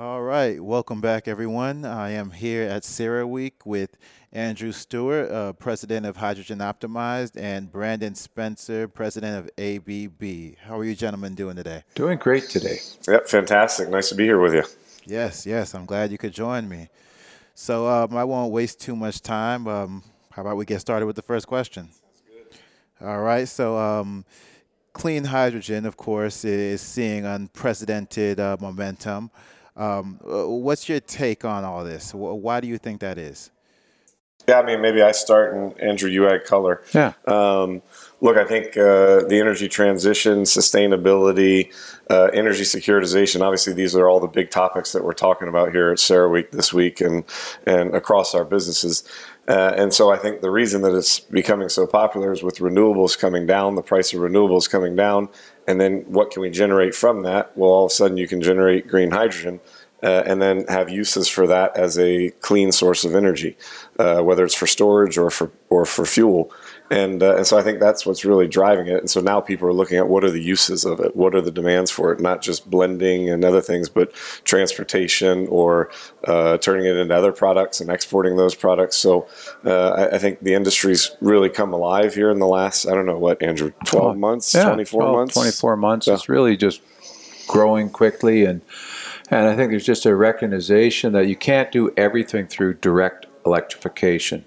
All right, welcome back, everyone. I am here at CERAWeek with Andrew Stuart, uh, president of Hydrogen Optimized, and Brandon Spencer, president of ABB. How are you gentlemen doing today? Doing great today. Yep, fantastic. Nice to be here with you. Yes, yes, I'm glad you could join me. So um, I won't waste too much time. Um, how about we get started with the first question? Sounds good. All right, so um, clean hydrogen, of course, is seeing unprecedented uh, momentum. Um, uh, what's your take on all this? Why do you think that is? Yeah, I mean, maybe I start and Andrew, you add color. Yeah. Um, look, I think uh, the energy transition, sustainability, uh, energy securitization. Obviously, these are all the big topics that we're talking about here at CERAWeek this week and and across our businesses. Uh, and so I think the reason that it's becoming so popular is with renewables coming down, the price of renewables coming down, and then what can we generate from that? Well, all of a sudden you can generate green hydrogen uh, and then have uses for that as a clean source of energy, uh, whether it's for storage or for or for fuel. And uh, and so I think that's what's really driving it. And so now people are looking at what are the uses of it, what are the demands for it, not just blending and other things, but transportation or uh, turning it into other products and exporting those products. So uh, I, I, think the industry's really come alive here in the last I don't know what Andrew, twelve months, yeah, twenty four months, twenty four months. It's really just growing quickly and and I think there's just a recognition that you can't do everything through direct electrification.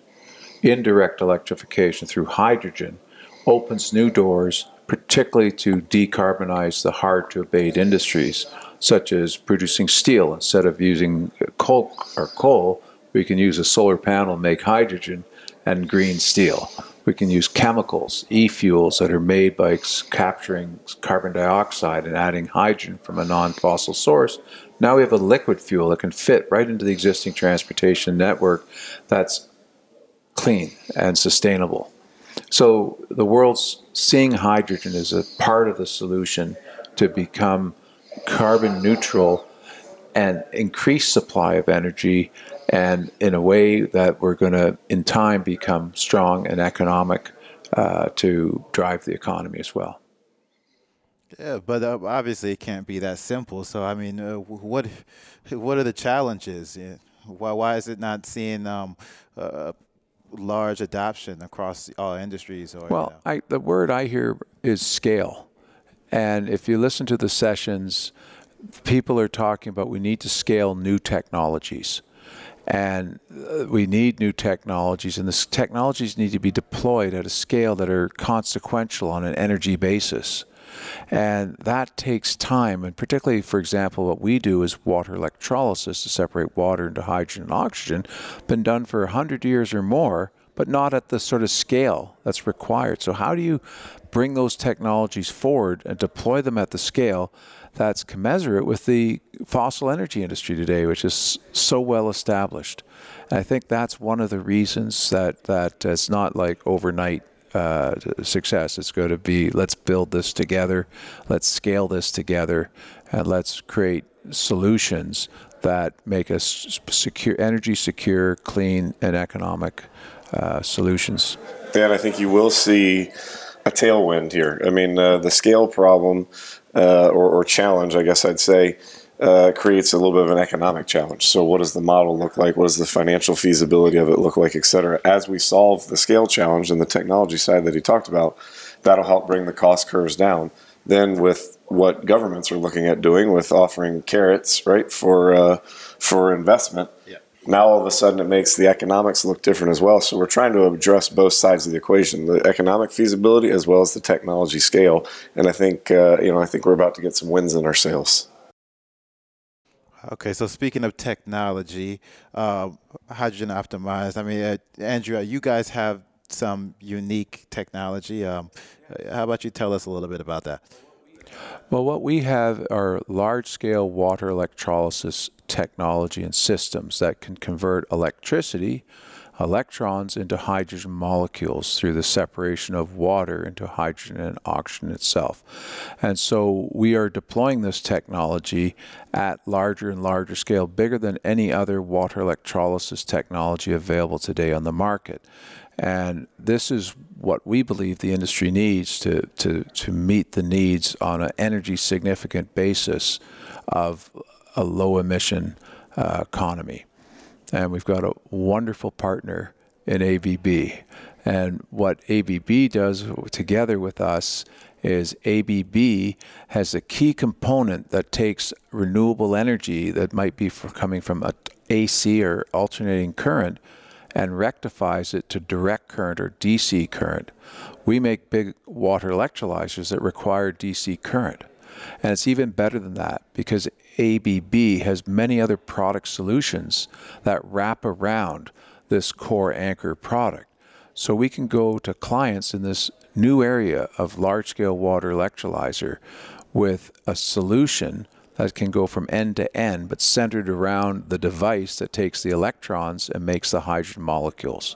Indirect electrification through hydrogen opens new doors, particularly to decarbonize the hard to abate industries, such as producing steel. Instead of using coal or coal, we can use a solar panel, make hydrogen and green steel. We can use chemicals, e fuels that are made by capturing carbon dioxide and adding hydrogen from a non fossil source. Now we have a liquid fuel that can fit right into the existing transportation network that's clean and sustainable. So the world's seeing hydrogen as a part of the solution to become carbon neutral and increase supply of energy and in a way that we're going to in time become strong and economic uh, to drive the economy as well. Yeah, but uh, obviously it can't be that simple. So I mean, uh, what what are the challenges? Why why is it not seeing um, uh, large adoption across all industries? Or, well, I, the word I hear is scale, and if you listen to the sessions, people are talking about we need to scale new technologies. And uh, we need new technologies, and the technologies need to be deployed at a scale that are consequential on an energy basis. And that takes time. And particularly, for example, what we do is water electrolysis to separate water into hydrogen and oxygen, been done for 100 years or more, but not at the sort of scale that's required. So, how do you bring those technologies forward and deploy them at the scale that's commensurate with the fossil energy industry today, which is so well established? And I think that's one of the reasons that, that it's not like overnight uh, success. It's going to be let's build this together, let's scale this together, and let's create solutions that make us secure, energy secure, clean, and economic uh, solutions. Dan, I think you will see a tailwind here. I mean, uh, the scale problem uh, or, or challenge, I guess I'd say uh, creates a little bit of an economic challenge. So, what does the model look like? What does the financial feasibility of it look like, et cetera? As we solve the scale challenge and the technology side that he talked about, that'll help bring the cost curves down. Then, with what governments are looking at doing with offering carrots, right, for uh, for investment. Yeah. Now all of a sudden it makes the economics look different as well. So we're trying to address both sides of the equation: the economic feasibility as well as the technology scale. And I think uh, you know I think we're about to get some wins in our sales. Okay, so speaking of technology, uh, hydrogen optimized. I mean, uh, Andrew, you guys have some unique technology. Um, how about you tell us a little bit about that? Well, what we have are large scale water electrolysis technology and systems that can convert electricity electrons into hydrogen molecules through the separation of water into hydrogen and oxygen itself. And so we are deploying this technology at larger and larger scale, bigger than any other water electrolysis technology available today on the market. And this is what we believe the industry needs to, to, to meet the needs on an energy significant basis of a low emission uh, economy. And we've got a wonderful partner in ABB. And what ABB does together with us is ABB has a key component that takes renewable energy that might be coming from a AC or alternating current and rectifies it to direct current or DC current. We make big water electrolyzers that require DC current. And it's even better than that because ABB has many other product solutions that wrap around this core anchor product. So we can go to clients in this new area of large scale water electrolyzer with a solution that can go from end to end, but centered around the device that takes the electrons and makes the hydrogen molecules.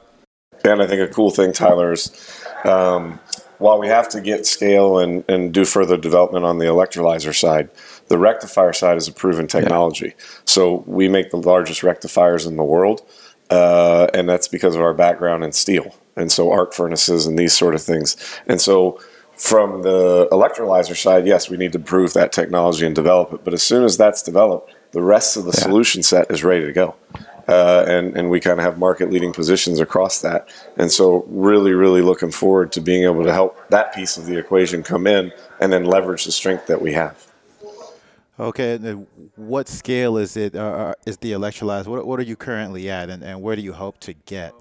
And I think a cool thing, Tyler, is um, while we have to get scale and, and do further development on the electrolyzer side, the rectifier side is a proven technology. Yeah. So we make the largest rectifiers in the world, uh, and that's because of our background in steel and so arc furnaces and these sort of things. And so from the electrolyzer side, yes, we need to prove that technology and develop it. But as soon as that's developed, the rest of the yeah. solution set is ready to go. Uh, and, and we kind of have market leading positions across that. And so, really, really looking forward to being able to help that piece of the equation come in and then leverage the strength that we have. Okay, what scale is it? Uh, uh, is the electrolyzer? What, what are you currently at, and, and where do you hope to get?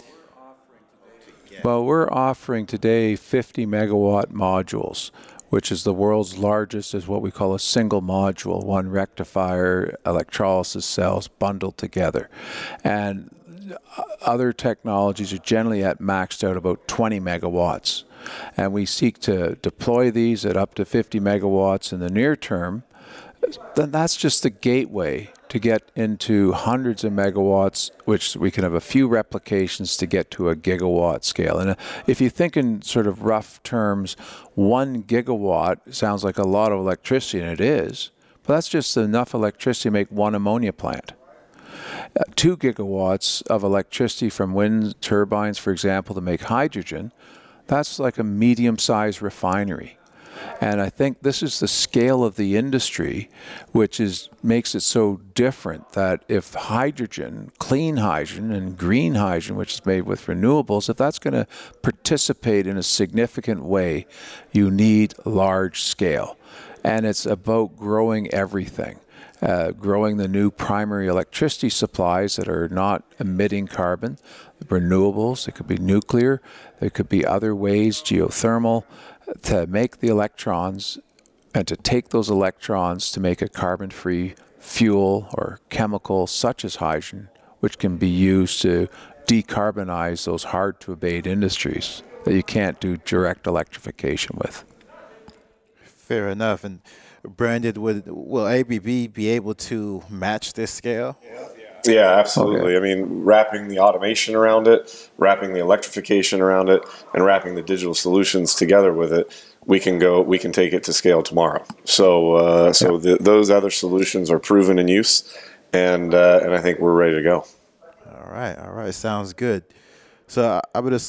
Well, we're offering today 50 megawatt modules, which is the world's largest, is what we call a single module, one rectifier, electrolysis cells bundled together. And other technologies are generally at maxed out about 20 megawatts. And we seek to deploy these at up to 50 megawatts in the near term. Then that's just the gateway to get into hundreds of megawatts, which we can have a few replications to get to a gigawatt scale. And uh, if you think in sort of rough terms, one gigawatt sounds like a lot of electricity, and it is, but that's just enough electricity to make one ammonia plant. Uh, two gigawatts of electricity from wind turbines, for example, to make hydrogen, that's like a medium sized refinery. And I think this is the scale of the industry, which is makes it so different that if hydrogen, clean hydrogen and green hydrogen, which is made with renewables, if that's going to participate in a significant way, you need large scale. And it's about growing everything. Uh, growing the new primary electricity supplies that are not emitting carbon, renewables, it could be nuclear, there could be other ways, geothermal, to make the electrons and to take those electrons to make a carbon free fuel or chemical such as hydrogen, which can be used to decarbonize those hard to abate industries that you can't do direct electrification with. Fair enough. And Brandon, would will ABB be able to match this scale? Yeah. Yeah, absolutely. Okay. I mean, wrapping the automation around it, wrapping the electrification around it, and wrapping the digital solutions together with it, we can go. We can take it to scale tomorrow. So, uh, so the, those other solutions are proven in use, and uh, and I think we're ready to go. All right, all right, sounds good. So I'm gonna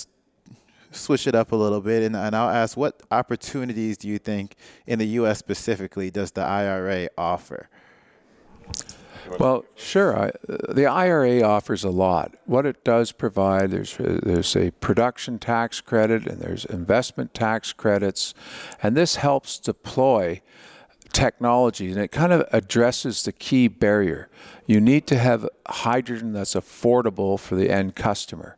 switch it up a little bit, and, and I'll ask, what opportunities do you think in the U.S. specifically does the IRA offer? Well, sure. I, the IRA offers a lot. What it does provide, there's there's a production tax credit and there's investment tax credits, and this helps deploy technology and it kind of addresses the key barrier. You need to have hydrogen that's affordable for the end customer.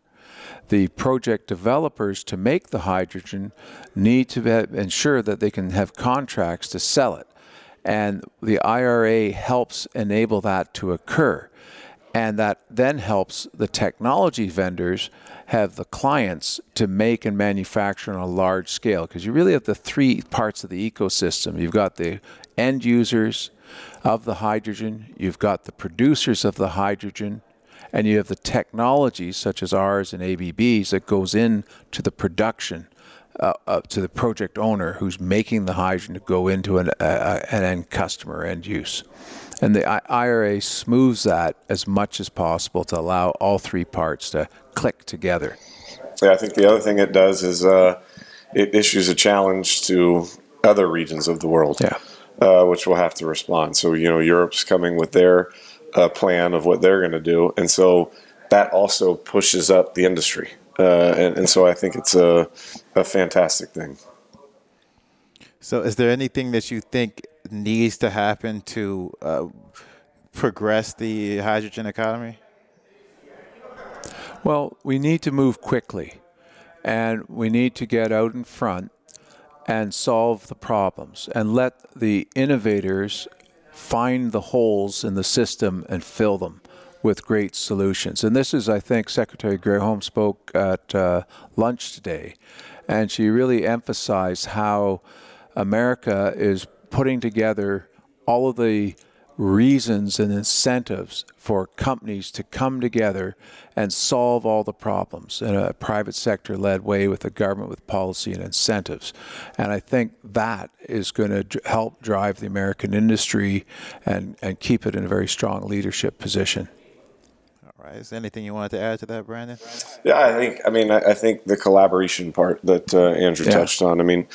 The project developers to make the hydrogen need to ensure that they can have contracts to sell it. And the IRA helps enable that to occur. And that then helps the technology vendors have the clients to make and manufacture on a large scale. Because you really have the three parts of the ecosystem you've got the end users of the hydrogen, you've got the producers of the hydrogen, and you have the technologies such as ours and ABB's that goes into the production uh, uh, to the project owner who's making the hydrogen to go into an, uh, an end customer, end use. And the IRA smooths that as much as possible to allow all three parts to click together. Yeah, I think the other thing it does is uh, it issues a challenge to other regions of the world. Yeah. uh, which will have to respond. So you know, Europe's coming with their uh, plan of what they're going to do, and so that also pushes up the industry. Uh, and, and, so I think it's a, a fantastic thing. So, is there anything that you think needs to happen to uh, progress the hydrogen economy? Well, we need to move quickly, and we need to get out in front and solve the problems and let the innovators find the holes in the system and fill them with great solutions. And this is, I think, Secretary Granholm spoke at uh, lunch today, and she really emphasized how America is putting together all of the reasons and incentives for companies to come together and solve all the problems in a private sector led way with the government with policy and incentives. And I think that is going to help drive the American industry and, and keep it in a very strong leadership position. Right. Is there anything you wanted to add to that, Brandon? Yeah, I think. I mean, I, think the collaboration part that uh, Andrew yeah. touched on. I mean,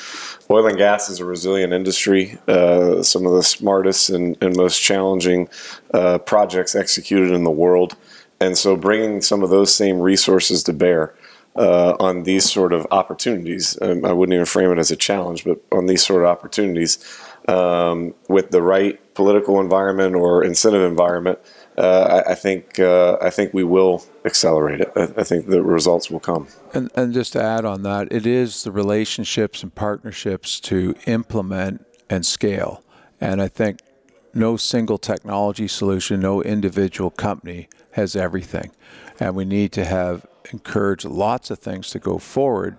oil and gas is a resilient industry. Uh, some of the smartest and, and most challenging uh, projects executed in the world, and so bringing some of those same resources to bear. Uh, on these sort of opportunities, um, I wouldn't even frame it as a challenge, but on these sort of opportunities, um, with the right political environment or incentive environment, uh, I, I, think uh, I think we will accelerate it. I, I, think the results will come. And, and just to add on that, it is the relationships and partnerships to implement and scale. And I think no single technology solution, no individual company has everything. And we need to have encourage lots of things to go forward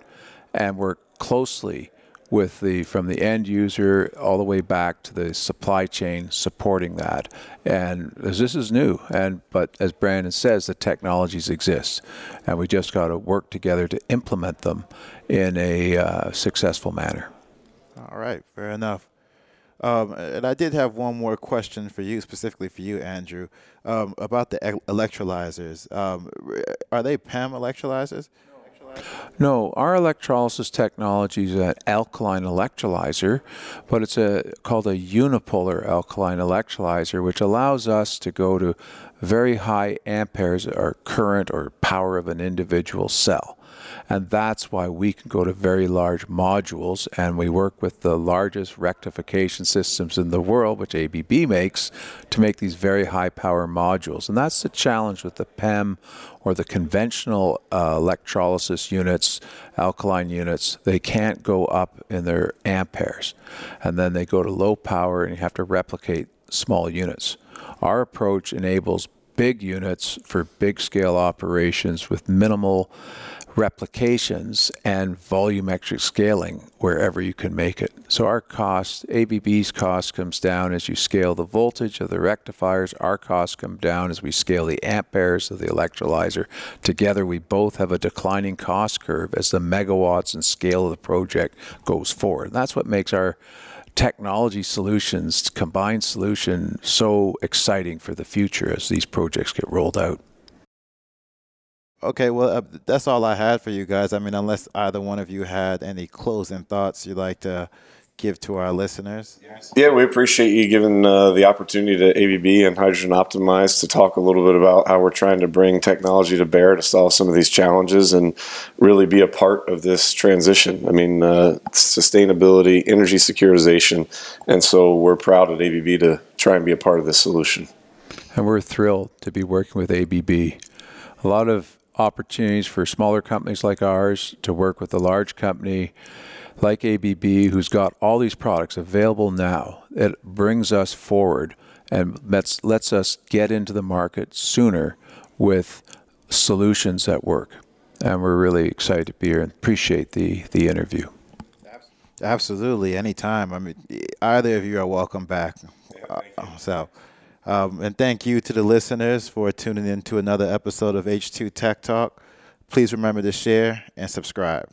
and work closely with the from the end user all the way back to the supply chain supporting that. And this is new, and but as Brandon says, the technologies exist, and we just got to work together to implement them in a uh, successful manner. All right, fair enough. Um, and I did have one more question for you, specifically for you, Andrew, um, about the electrolyzers. Um, are they PEM electrolyzers? No, our electrolysis technology is an alkaline electrolyzer, but it's a called a unipolar alkaline electrolyzer, which allows us to go to very high amperes or current or power of an individual cell. And that's why we can go to very large modules, and we work with the largest rectification systems in the world, which ABB makes, to make these very high power modules. And that's the challenge with the PEM or the conventional uh, electrolysis units, alkaline units. They can't go up in their amperes. And then they go to low power, and you have to replicate small units. Our approach enables big units for big scale operations with minimal replications and volumetric scaling wherever you can make it. So our cost, ABB's cost comes down as you scale the voltage of the rectifiers. Our costs come down as we scale the amperes of the electrolyzer. Together, we both have a declining cost curve as the megawatts and scale of the project goes forward. And that's what makes our technology solutions, combined solution, so exciting for the future as these projects get rolled out. Okay, well, uh, that's all I had for you guys. I mean, unless either one of you had any closing thoughts you'd like to give to our listeners? Yeah, we appreciate you giving uh, the opportunity to ABB and Hydrogen Optimized to talk a little bit about how we're trying to bring technology to bear to solve some of these challenges and really be a part of this transition. I mean, uh, sustainability, energy securitization, and so we're proud at ABB to try and be a part of this solution. And we're thrilled to be working with ABB. A lot of opportunities for smaller companies like ours to work with a large company like ABB, who's got all these products available now, it brings us forward and lets, lets us get into the market sooner with solutions that work. And we're really excited to be here and appreciate the, the interview. Absolutely, anytime. I mean, either of you are welcome back. Yeah, uh, so, um, and thank you to the listeners for tuning in to another episode of H2 Tech Talk. Please remember to share and subscribe.